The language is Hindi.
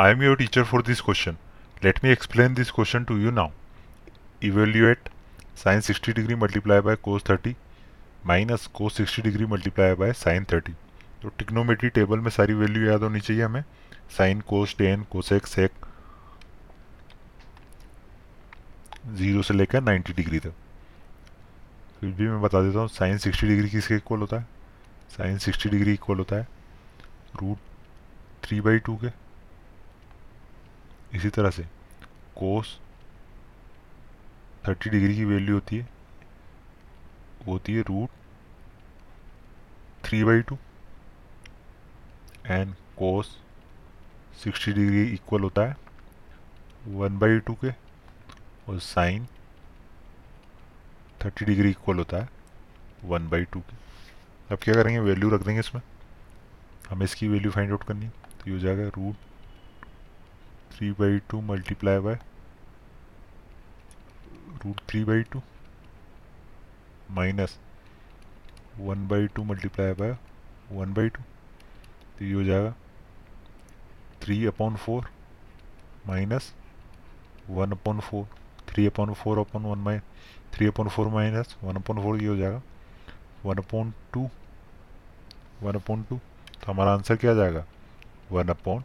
I am your teacher for this question. Let me explain this question to you now. Evaluate sin 60 degree multiplied by cos 30 minus cos 60 degree multiply by sine 30 तो टिक्नोमेट्री टेबल में सारी वैल्यू याद होनी चाहिए हमें। Sine cos tan cosec sec zero से लेकर 90 डिग्री तक। फिर भी मैं बता देता हूँ साइन 60 डिग्री किसके इक्वल होता है? साइन 60 डिग्री इक्वल होता है रूट थ्री बाई टू के। इसी तरह से कोस 30 डिग्री की वैल्यू होती है, वो होती है root three by two and cos sixty degree equal होता है वन बाई टू के और साइन थर्टी डिग्री इक्वल होता है वन बाई टू के। अब क्या करेंगे? वैल्यू रख देंगे इसमें। हमें इसकी वैल्यू फाइंड आउट करनी है तो ये हो जाएगा root three by two multiply by root three by two minus one by two multiply by one by two तो ये हो जाएगा three upon four minus one upon four three upon four upon one minus three upon four minus one upon four ये हो जाएगा one upon two one upon two तो हमारा आंसर क्या जाएगा? One upon